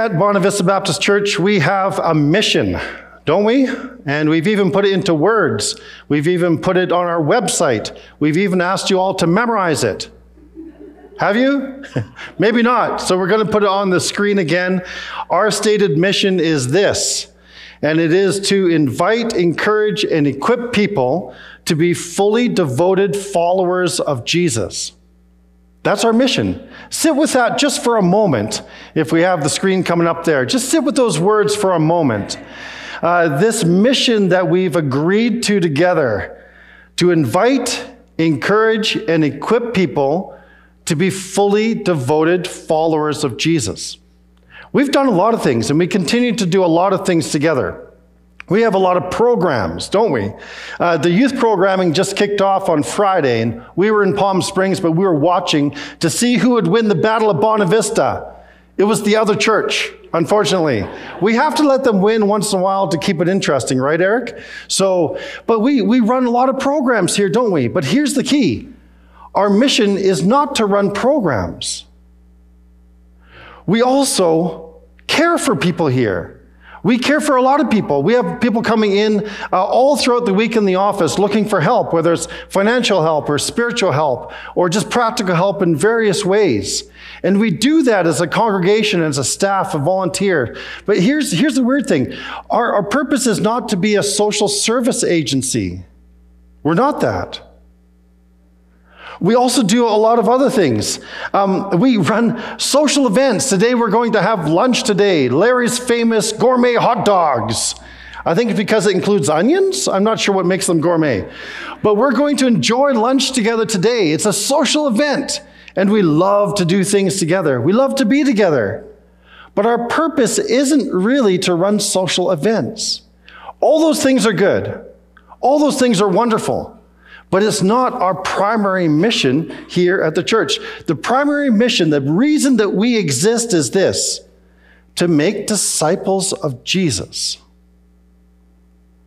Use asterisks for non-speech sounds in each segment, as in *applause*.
At Bonavista Baptist Church, we have a mission, don't we? And we've even put it into words. We've even put it on our website. We've even asked you all to memorize it. Have you? *laughs* Maybe not. So we're going to put it on the screen again. Our stated mission is this, and it is to invite, encourage, and equip people to be fully devoted followers of Jesus. That's our mission. Sit with that just for a moment. If we have the screen coming up there, just sit with those words for a moment. Uh, this mission that we've agreed to together to invite, encourage, and equip people to be fully devoted followers of Jesus. We've done a lot of things and we continue to do a lot of things together. We have a lot of programs, don't we? Uh, the youth programming just kicked off on Friday, and we were in Palm Springs, but we were watching to see who would win the Battle of Bonavista. It was the other church, unfortunately. We have to let them win once in a while to keep it interesting, right, Eric? So, but we, we run a lot of programs here, don't we? But here's the key our mission is not to run programs, we also care for people here. We care for a lot of people. We have people coming in uh, all throughout the week in the office looking for help, whether it's financial help or spiritual help or just practical help in various ways. And we do that as a congregation, as a staff, a volunteer. But here's, here's the weird thing our, our purpose is not to be a social service agency. We're not that. We also do a lot of other things. Um, we run social events. Today we're going to have lunch today. Larry's famous gourmet hot dogs. I think because it includes onions. I'm not sure what makes them gourmet. But we're going to enjoy lunch together today. It's a social event, and we love to do things together. We love to be together. But our purpose isn't really to run social events. All those things are good, all those things are wonderful. But it's not our primary mission here at the church. The primary mission, the reason that we exist is this to make disciples of Jesus.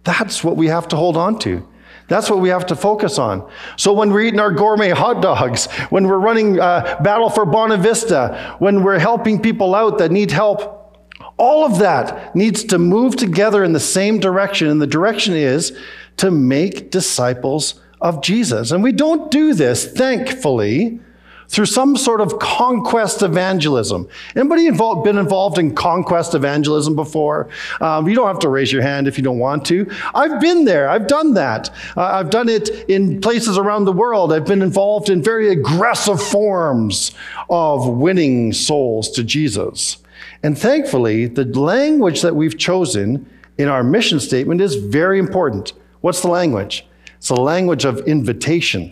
That's what we have to hold on to. That's what we have to focus on. So when we're eating our gourmet hot dogs, when we're running uh, Battle for Bonavista, when we're helping people out that need help, all of that needs to move together in the same direction. And the direction is to make disciples of Jesus. And we don't do this, thankfully, through some sort of conquest evangelism. Anybody involved, been involved in conquest evangelism before? Um, you don't have to raise your hand if you don't want to. I've been there. I've done that. Uh, I've done it in places around the world. I've been involved in very aggressive forms of winning souls to Jesus. And thankfully, the language that we've chosen in our mission statement is very important. What's the language? It's a language of invitation,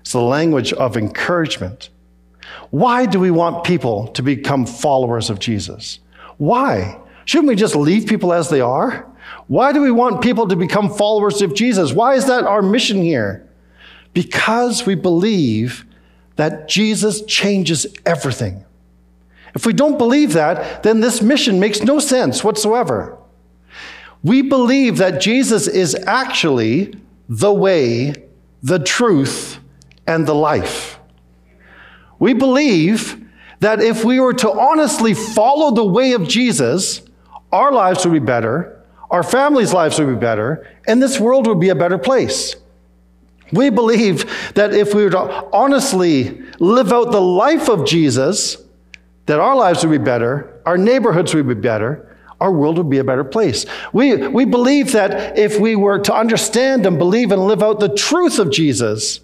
it's a language of encouragement. Why do we want people to become followers of Jesus? Why? Shouldn't we just leave people as they are? Why do we want people to become followers of Jesus? Why is that our mission here? Because we believe that Jesus changes everything. If we don't believe that, then this mission makes no sense whatsoever. We believe that Jesus is actually the way, the truth, and the life. We believe that if we were to honestly follow the way of Jesus, our lives would be better, our families' lives would be better, and this world would be a better place. We believe that if we were to honestly live out the life of Jesus, that our lives would be better, our neighborhoods would be better, our world would be a better place. We, we believe that if we were to understand and believe and live out the truth of Jesus,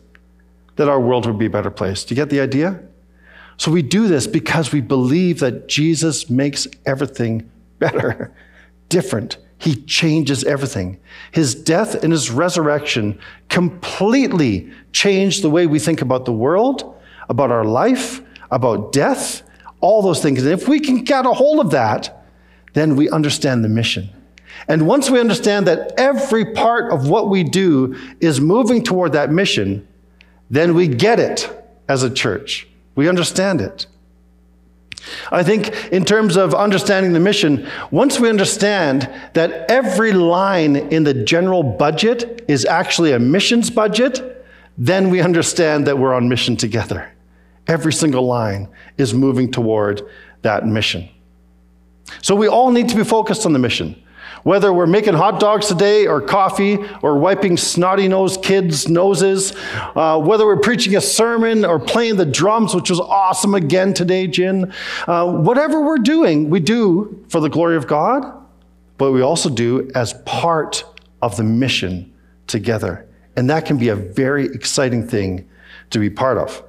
that our world would be a better place. Do you get the idea? So we do this because we believe that Jesus makes everything better, *laughs* different. He changes everything. His death and his resurrection completely changed the way we think about the world, about our life, about death, all those things. And if we can get a hold of that, then we understand the mission. And once we understand that every part of what we do is moving toward that mission, then we get it as a church. We understand it. I think, in terms of understanding the mission, once we understand that every line in the general budget is actually a missions budget, then we understand that we're on mission together. Every single line is moving toward that mission. So we all need to be focused on the mission. Whether we're making hot dogs today, or coffee, or wiping snotty nosed kids' noses, uh, whether we're preaching a sermon or playing the drums, which was awesome again today, Jin, uh, whatever we're doing, we do for the glory of God, but we also do as part of the mission together. And that can be a very exciting thing to be part of.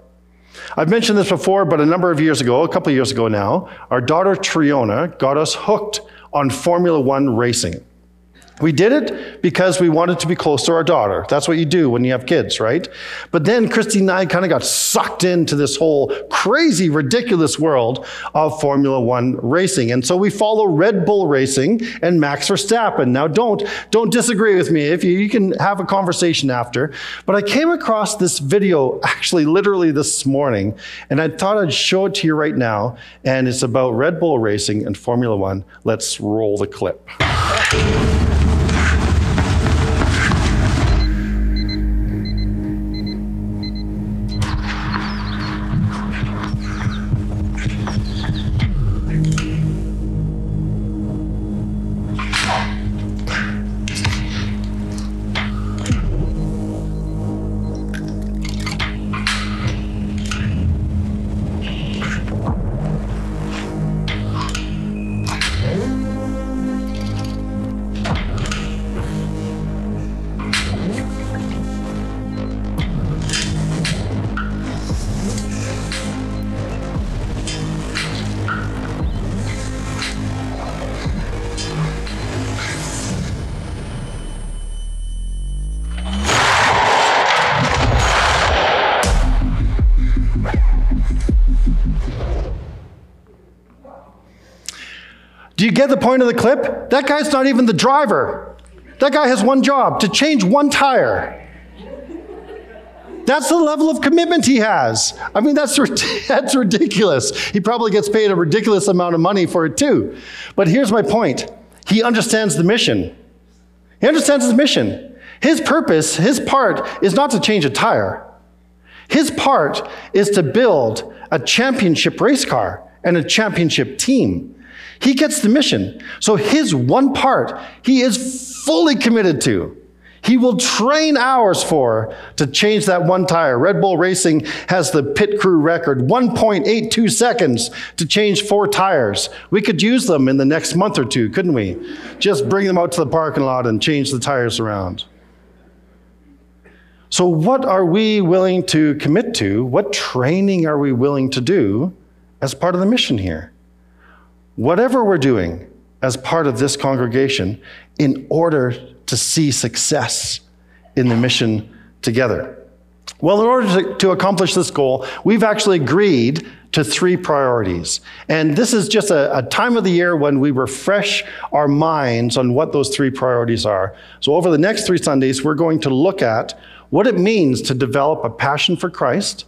I've mentioned this before, but a number of years ago, a couple of years ago now, our daughter Triona got us hooked on Formula One racing. We did it because we wanted to be close to our daughter. That's what you do when you have kids, right? But then Christy and I kind of got sucked into this whole crazy, ridiculous world of Formula One racing. And so we follow Red Bull Racing and Max Verstappen. Now, don't, don't disagree with me. If you, you can have a conversation after. But I came across this video actually literally this morning, and I thought I'd show it to you right now. And it's about Red Bull Racing and Formula One. Let's roll the clip. You get the point of the clip? That guy's not even the driver. That guy has one job to change one tire. That's the level of commitment he has. I mean, that's, *laughs* that's ridiculous. He probably gets paid a ridiculous amount of money for it too. But here's my point he understands the mission. He understands his mission. His purpose, his part, is not to change a tire. His part is to build a championship race car and a championship team. He gets the mission. So his one part, he is fully committed to. He will train hours for to change that one tire. Red Bull Racing has the pit crew record 1.82 seconds to change four tires. We could use them in the next month or two, couldn't we? Just bring them out to the parking lot and change the tires around. So, what are we willing to commit to? What training are we willing to do as part of the mission here? Whatever we're doing as part of this congregation in order to see success in the mission together. Well, in order to, to, accomplish this goal, we've actually agreed to three priorities. And this is just a, a, time of the year when we refresh our minds on what those three priorities are. So, over the next three Sundays, we're going to look at what it means to develop a passion for Christ,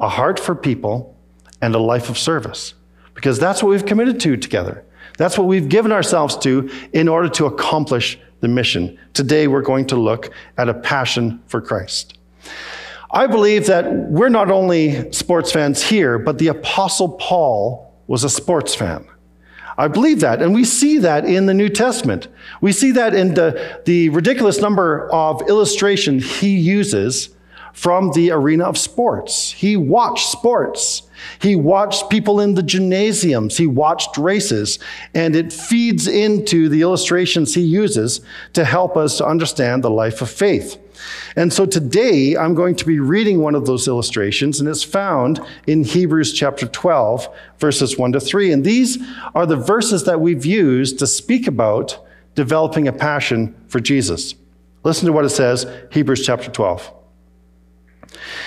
a heart for people, and a life of service because that's what we've committed to together. That's what we've given ourselves to in order to accomplish the mission. Today, we're going to look at a passion for Christ. I believe that we're not only sports fans here, but the Apostle Paul was a sports fan. I believe that, and we see that in the New Testament. We see that in the, the ridiculous number of illustrations he uses from the arena of sports. He watched sports. He watched people in the gymnasiums. He watched races. And it feeds into the illustrations he uses to help us to understand the life of faith. And so today I'm going to be reading one of those illustrations, and it's found in Hebrews chapter 12, verses 1 to 3. And these are the verses that we've used to speak about developing a passion for Jesus. Listen to what it says, Hebrews chapter 12.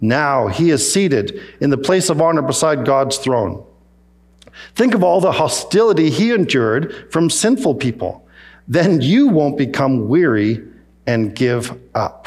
now he is seated in the place of honor beside God's throne. Think of all the hostility he endured from sinful people. Then you won't become weary and give up.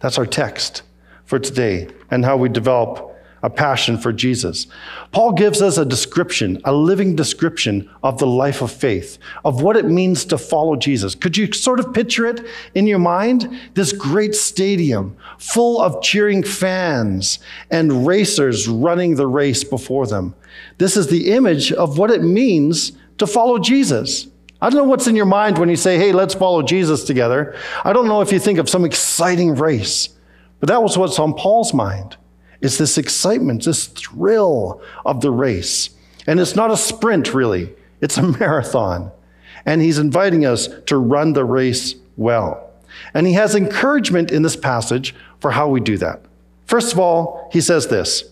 That's our text for today and how we develop a passion for Jesus. Paul gives us a description, a living description of the life of faith, of what it means to follow Jesus. Could you sort of picture it in your mind? This great stadium full of cheering fans and racers running the race before them. This is the image of what it means to follow Jesus. I don't know what's in your mind when you say, hey, let's follow Jesus together. I don't know if you think of some exciting race, but that was what's on Paul's mind. It's this excitement, this thrill of the race. And it's not a sprint, really, it's a *laughs* marathon. And he's inviting us to run the race well. And he has encouragement in this passage for how we do that. First of all, he says this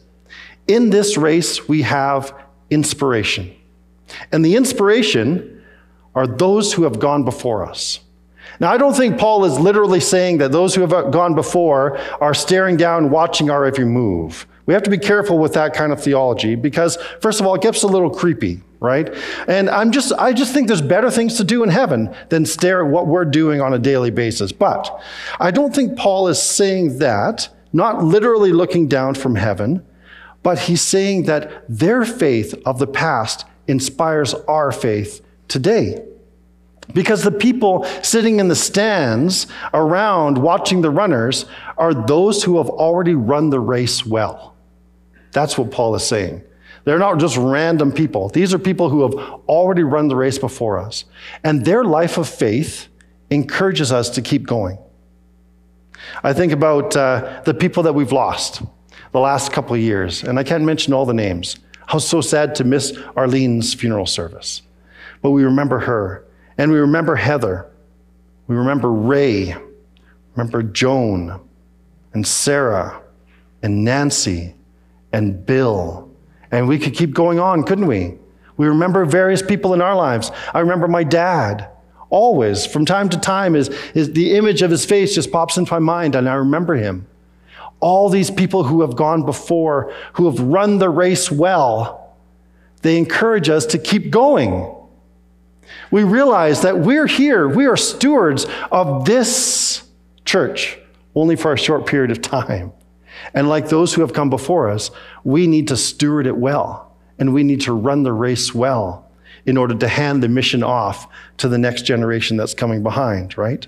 In this race, we have inspiration. And the inspiration are those who have gone before us. Now, I don't think Paul is literally saying that those who have gone before are staring down, watching our every move. We have to be careful with that kind of theology because, first of all, it gets a little creepy, right? And I'm just, I just think there's better things to do in heaven than stare at what we're doing on a daily basis. But I don't think Paul is saying that, not literally looking down from heaven, but he's saying that their faith of the past inspires our faith today. Because the people sitting in the stands around watching the runners are those who have already run the race well. That's what Paul is saying. They're not just random people. These are people who have already run the race before us. And their life of faith encourages us to keep going. I think about uh, the people that we've lost the last couple of years, and I can't mention all the names. Was so sad to miss Arlene's funeral service. But we remember her and we remember Heather. We remember Ray. Remember Joan and Sarah and Nancy and Bill. And we could keep going on, couldn't we? We remember various people in our lives. I remember my dad. Always, from time to time, is, is the image of his face just pops into my mind, and I remember him. All these people who have gone before, who have run the race well, they encourage us to keep going we realize that we're here, we are stewards of this church only for a short period of time. And like those who have come before us, we need to steward it well, and we need to run the race well in order to hand the mission off to the next generation that's coming behind, right?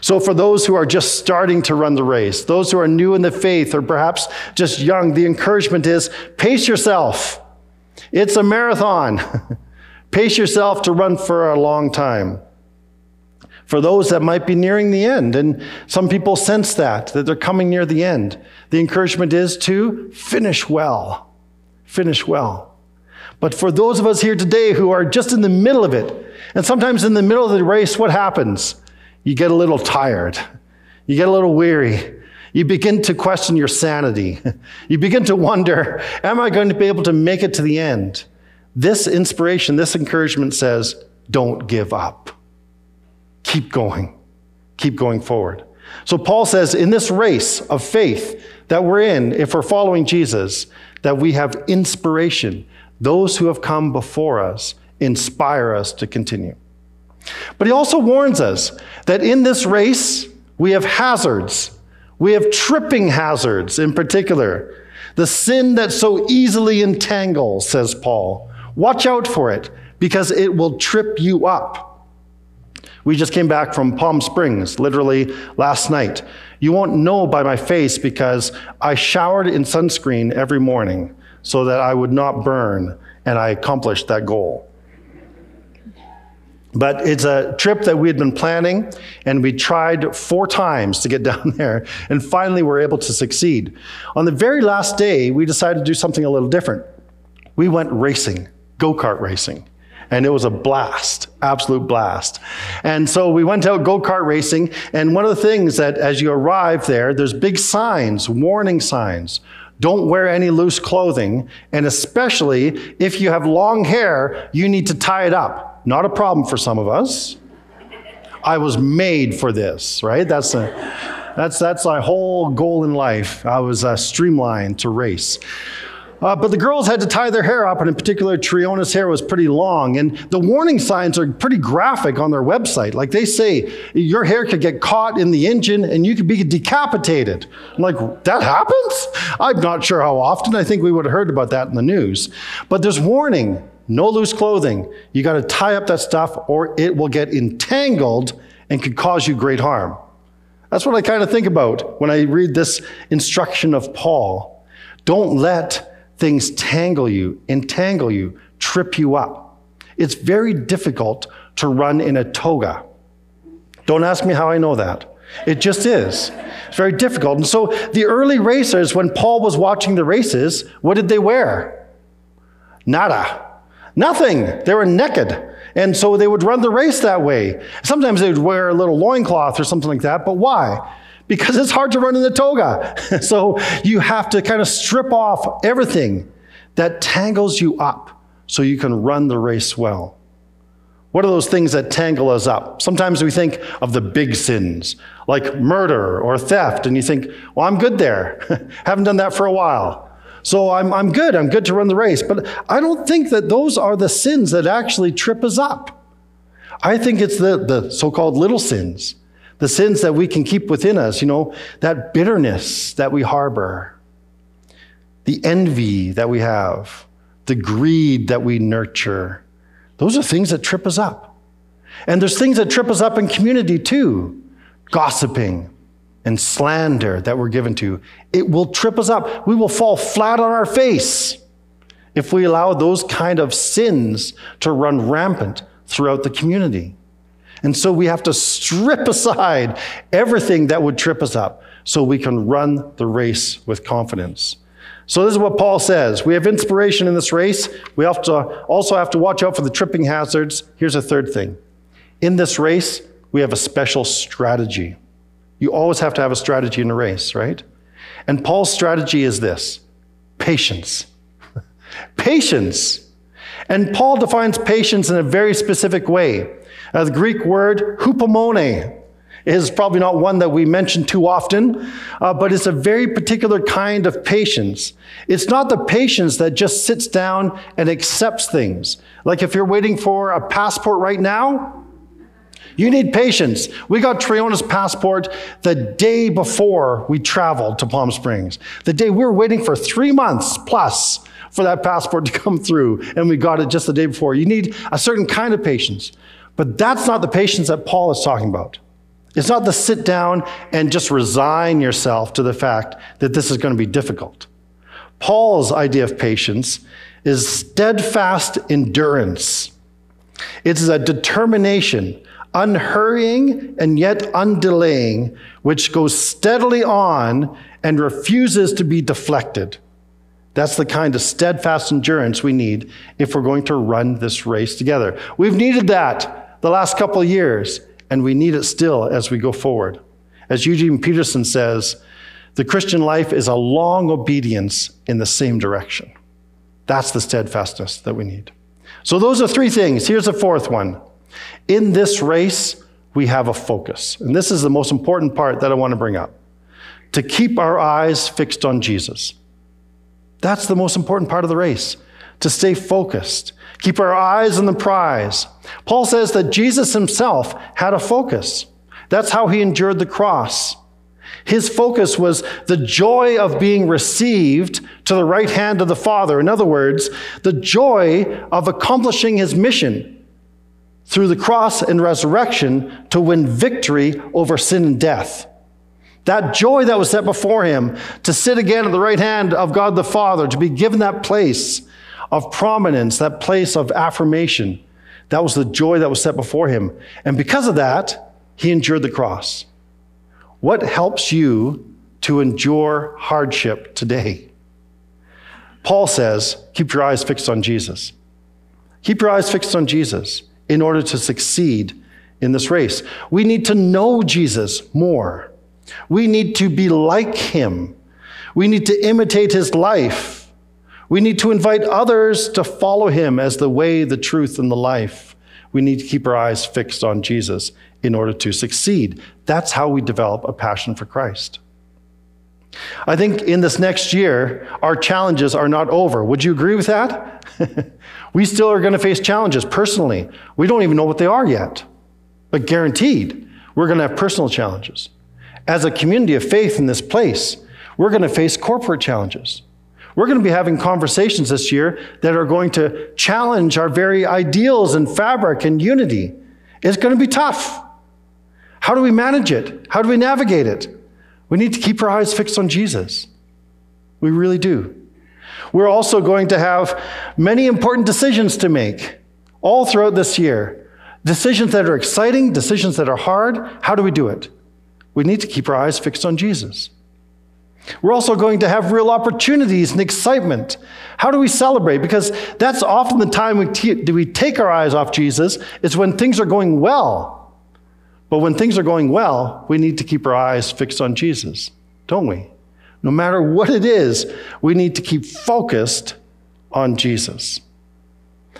So, for those who are just starting to run the race, those who are new in the faith or perhaps just young, the encouragement is pace yourself. It's a marathon. *laughs* Pace yourself to run for a long time. For those that might be nearing the end, and some people sense that, that they're coming near the end, the encouragement is to finish well. Finish well. But for those of us here today who are just in the middle of it, and sometimes in the middle of the race, what happens? You get a little tired. You get a little weary. You begin to question your sanity. *laughs* You begin to wonder, am I going to be able to make it to the end? This inspiration, this encouragement says, don't give up. Keep going. Keep going forward. So Paul says, in this race of faith that we're in, if we're following Jesus, that we have inspiration. Those who have come before us inspire us to continue. But he also warns us that in this race, we have hazards. We have tripping hazards in particular. The sin that so easily entangles, says Paul. Watch out for it because it will trip you up. We just came back from Palm Springs, literally last night. You won't know by my face because I showered in sunscreen every morning so that I would not burn, and I accomplished that goal. But it's a trip that we had been planning, and we tried four times to get *laughs* down there, and finally we're able to succeed. On the very last day, we decided to do something a little different. We went racing go kart racing. And it was a blast, absolute blast. And so we went out go kart racing. And one of the things that as you arrive there, there's big signs, warning signs. Don't wear any loose clothing. And especially if you have long hair, you need to tie it up. Not a problem for some of us. I was made for this, right? That's a, that's that's my whole goal in life. I was uh, streamlined to race. Uh, but the girls had to tie their hair up, and in particular, Triona's hair was pretty long. And the warning signs are pretty graphic on their website. Like they say, your hair could get caught in the engine and you could be decapitated. I'm like, that happens? I'm not sure how often. I think we would have heard about that in the news. But there's warning no loose clothing. You got to tie up that stuff, or it will get entangled and could cause you great harm. That's what I kind of think about when I read this instruction of Paul. Don't let things tangle you, entangle you, trip you up. It's very difficult to run in a toga. Don't ask me how I know that. It just is. It's very difficult. And so the early racers, when Paul was watching the races, what did they wear? Nada. Nothing. They were naked. And so they would run the race that way. Sometimes they would wear a little loincloth or something like that. But why? Because it's hard to run in the toga. *laughs* so you have to kind of strip off everything that tangles you up so you can run the race well. What are those things that tangle us up? Sometimes we think of the big sins, like murder or theft, and you think, well, I'm good there. *laughs* Haven't done that for a while. So I'm, I'm good. I'm good to run the race. But I don't think that those are the sins that actually trip us up. I think it's the, the so called little sins, the sins that we can keep within us, you know, that bitterness that we harbor, the envy that we have, the greed that we nurture. Those are things that trip us up. And there's things that trip us up in community too gossiping, and slander that we're given to, it will trip us up. We will fall flat on our face if we allow those kind of sins to run rampant throughout the community. And so we have to strip aside everything that would trip us up so we can run the race with confidence. So this is what Paul says. We have inspiration in this race. We have to also have to watch out for the tripping hazards. Here's a third thing. In this race, we have a special strategy. You always have to have a strategy in a race, right? And Paul's strategy is this patience. *laughs* patience. And Paul defines patience in a very specific way. Uh, the Greek word hupomone is probably not one that we mention too often, uh, but it's a very particular kind of patience. It's not the patience that just sits down and accepts things. Like if you're waiting for a passport right now, you need patience. We got Triona's passport the day before we traveled to Palm Springs. The day we were waiting for three months plus for that passport to come through, and we got it just the day before. You need a certain kind of patience. But that's not the patience that Paul is talking about. It's not the sit down and just resign yourself to the fact that this is going to be difficult. Paul's idea of patience is steadfast endurance. It is a determination unhurrying and yet undelaying, which goes steadily on and refuses to be deflected. That's the kind of steadfast endurance we need if we're going to run this race together. We've needed that the last couple of years, and we need it still as we go forward. As Eugene Peterson says, the Christian life is a long obedience in the same direction. That's the steadfastness that we need. So, those are three things. Here's a fourth one in this race, we have a focus. And this is the most important part that I want to bring up to keep our eyes fixed on Jesus. That's the most important part of the race, to stay focused, keep our eyes on the prize. Paul says that Jesus himself had a focus. That's how he endured the cross. His focus was the joy of being received to the right hand of the Father. In other words, the joy of accomplishing his mission through the cross and resurrection to win victory over sin and death. That joy that was set before him to sit again at the right hand of God the Father, to be given that place of prominence, that place of affirmation. That was the joy that was set before him. And because of that, he endured the cross. What helps you to endure hardship today? Paul says, keep your eyes fixed on Jesus. Keep your eyes fixed on Jesus in order to succeed in this race. We need to know Jesus more. We need to be like him. We need to imitate his life. We need to invite others to follow him as the way, the truth, and the life. We need to keep our eyes fixed on Jesus in order to succeed. That's how we develop a passion for Christ. I think in this next year, our challenges are not over. Would you agree with that? *laughs* we still are going to face challenges personally. We don't even know what they are yet, but guaranteed, we're going to have personal challenges. As a community of faith in this place, we're going to face corporate challenges. We're going to be having conversations this year that are going to challenge our very ideals and fabric and unity. It's going to be tough. How do we manage it? How do we navigate it? We need to keep our eyes fixed on Jesus. We really do. We're also going to have many important decisions to make all throughout this year. Decisions that are exciting, decisions that are hard. How do we do it? We need to keep our eyes fixed on Jesus. We're also going to have real opportunities and excitement. How do we celebrate? Because that's often the time we, t- we take our eyes off Jesus, is when things are going well. But when things are going well, we need to keep our eyes fixed on Jesus, don't we? No matter what it is, we need to keep focused on Jesus.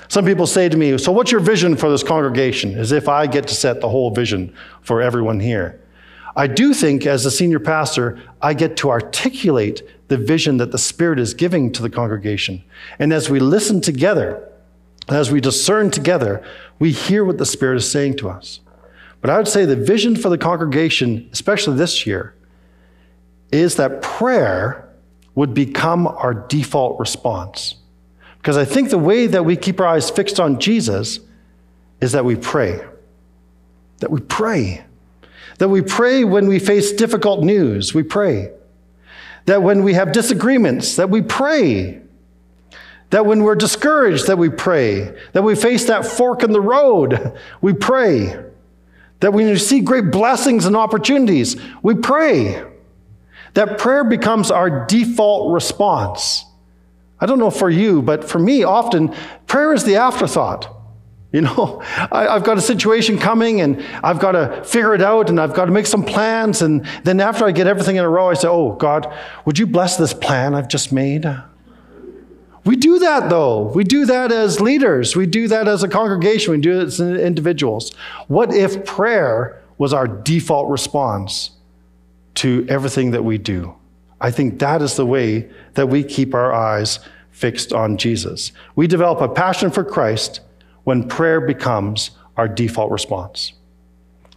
Some people say to me, So, what's your vision for this congregation? As if I get to set the whole vision for everyone here. I do think, as a senior pastor, I get to articulate the vision that the Spirit is giving to the congregation. And as we listen together, as we discern together, we hear what the Spirit is saying to us. But I would say the vision for the congregation, especially this year, is that prayer would become our default response. Because I think the way that we keep our eyes fixed on Jesus is that we pray. That we pray. That we pray when we face difficult news, we pray. That when we have disagreements, that we pray. That when we're discouraged, that we pray. That we face that fork in the road, *laughs* we pray. That when we see great blessings and opportunities, we pray. That prayer becomes our default response. I don't know for you, but for me, often prayer is the afterthought. You know, I, have got a situation coming and I've got to figure it out and I've got to make some plans. And then after I get everything in a row, I say, Oh, God, would you bless this plan I've just made? We do that though. We do that as leaders. We do that as a congregation. We do it as individuals. What if prayer was our default response to everything that we do? I think that is the way that we keep our eyes fixed on Jesus. We develop a passion for Christ when prayer becomes our default response.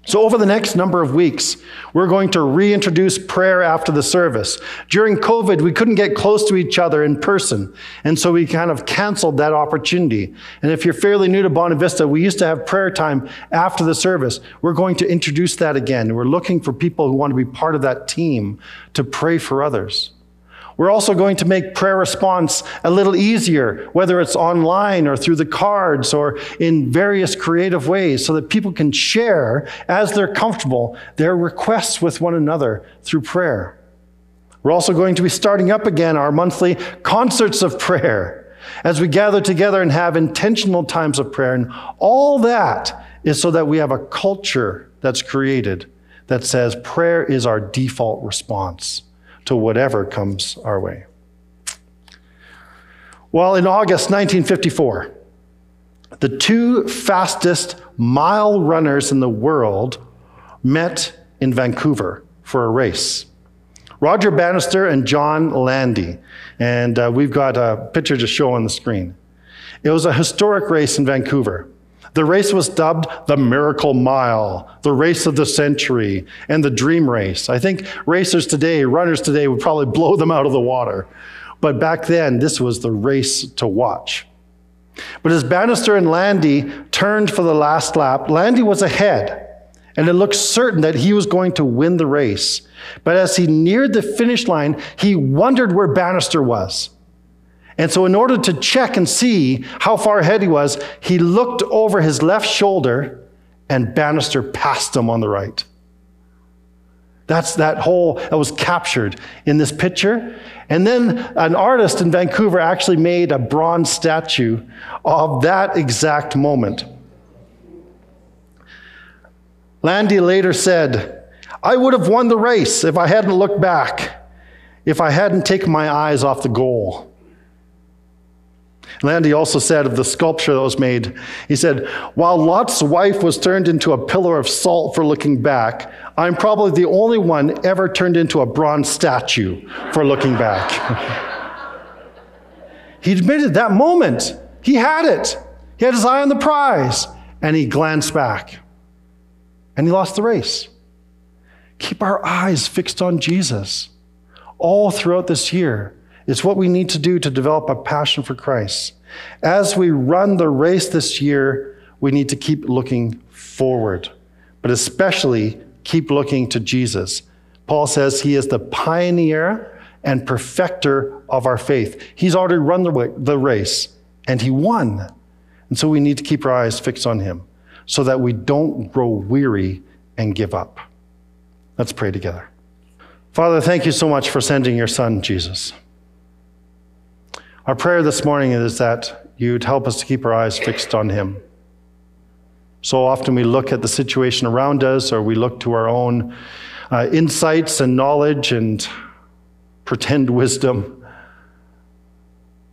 So, over the next number of weeks, we're going to reintroduce prayer after the service. During COVID, we couldn't get close to each other in person, and so we kind of canceled that opportunity. And if you're fairly new to Bonavista, we used to have prayer time after the service. We're going to introduce that again. We're looking for people who want to be part of that team to pray for others. We're also going to make prayer response a little easier, whether it's online or through the cards or in various creative ways, so that people can share, as they're comfortable, their requests with one another through prayer. We're also going to be starting up again our monthly concerts of prayer as we gather together and have intentional times of prayer. And all that is so that we have a culture that's created that says prayer is our default response to whatever comes our way. Well, in August 1954, the two fastest mile runners in the world met in Vancouver for a race. Roger Bannister and John Landy. And uh, we've got a picture to show on the screen. It was a historic race in Vancouver. The race was dubbed the Miracle Mile, the race of the century, and the dream race. I think racers today, runners today, would probably *laughs* blow them out of the water. But back then, this was the race to watch. But as Bannister and Landy turned for the last lap, Landy was ahead, and it looked certain that he was going to win the race. But as he neared the finish line, he wondered where Bannister was. And so, in order to check and see how far ahead he was, he looked over his left shoulder and Bannister passed him on the right. That's that whole that was captured in this picture. And then an artist in Vancouver actually made a bronze statue of that exact moment. Landy later said, I would have won the race if I hadn't looked back, if I hadn't taken my eyes off the goal. Landy also said of the sculpture that was made, he said, While Lot's wife was turned into a pillar of salt for looking back, I'm probably the only one ever turned into a bronze statue for looking back. *laughs* he admitted that moment. He had it. He had his eye on the prize, and he glanced back. And he lost the race. Keep our eyes fixed on Jesus all throughout this year. It's what we need to do to develop a passion for Christ. As we run the race this year, we need to keep looking forward, but especially keep looking to Jesus. Paul says he is the pioneer and perfecter of our faith. He's already run the, the race and he won. And so we need to keep our eyes fixed on him so that we don't grow weary and give up. Let's pray together. Father, thank you so much for sending your son, Jesus. Our prayer this morning is that you'd help us to keep our eyes fixed on him. So often we look at the situation around us or we look to our own uh, insights and knowledge and pretend wisdom.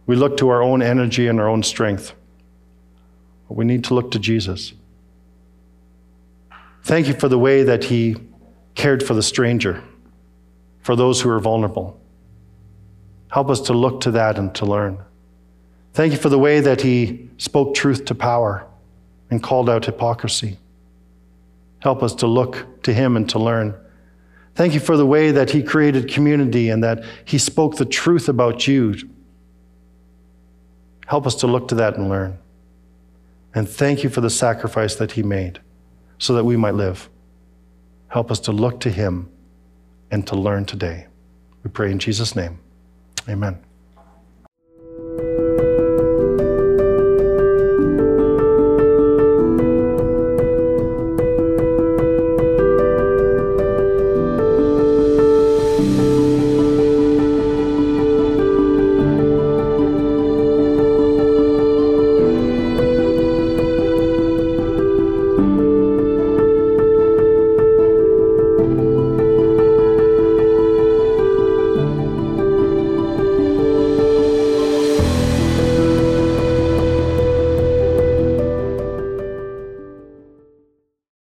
We look to our own energy and our own strength. But we need to look to Jesus. Thank you for the way that he cared for the stranger, for those who are vulnerable. Help us to look to that and to learn. Thank you for the way that he spoke truth to power and called out hypocrisy. Help us to look to him and to learn. Thank you for the way that he created community and that he spoke the truth about you. Help us to look to that and learn. And thank you for the sacrifice that he made so that we might live. Help us to look to him and to learn today. We pray in Jesus' name. Amen.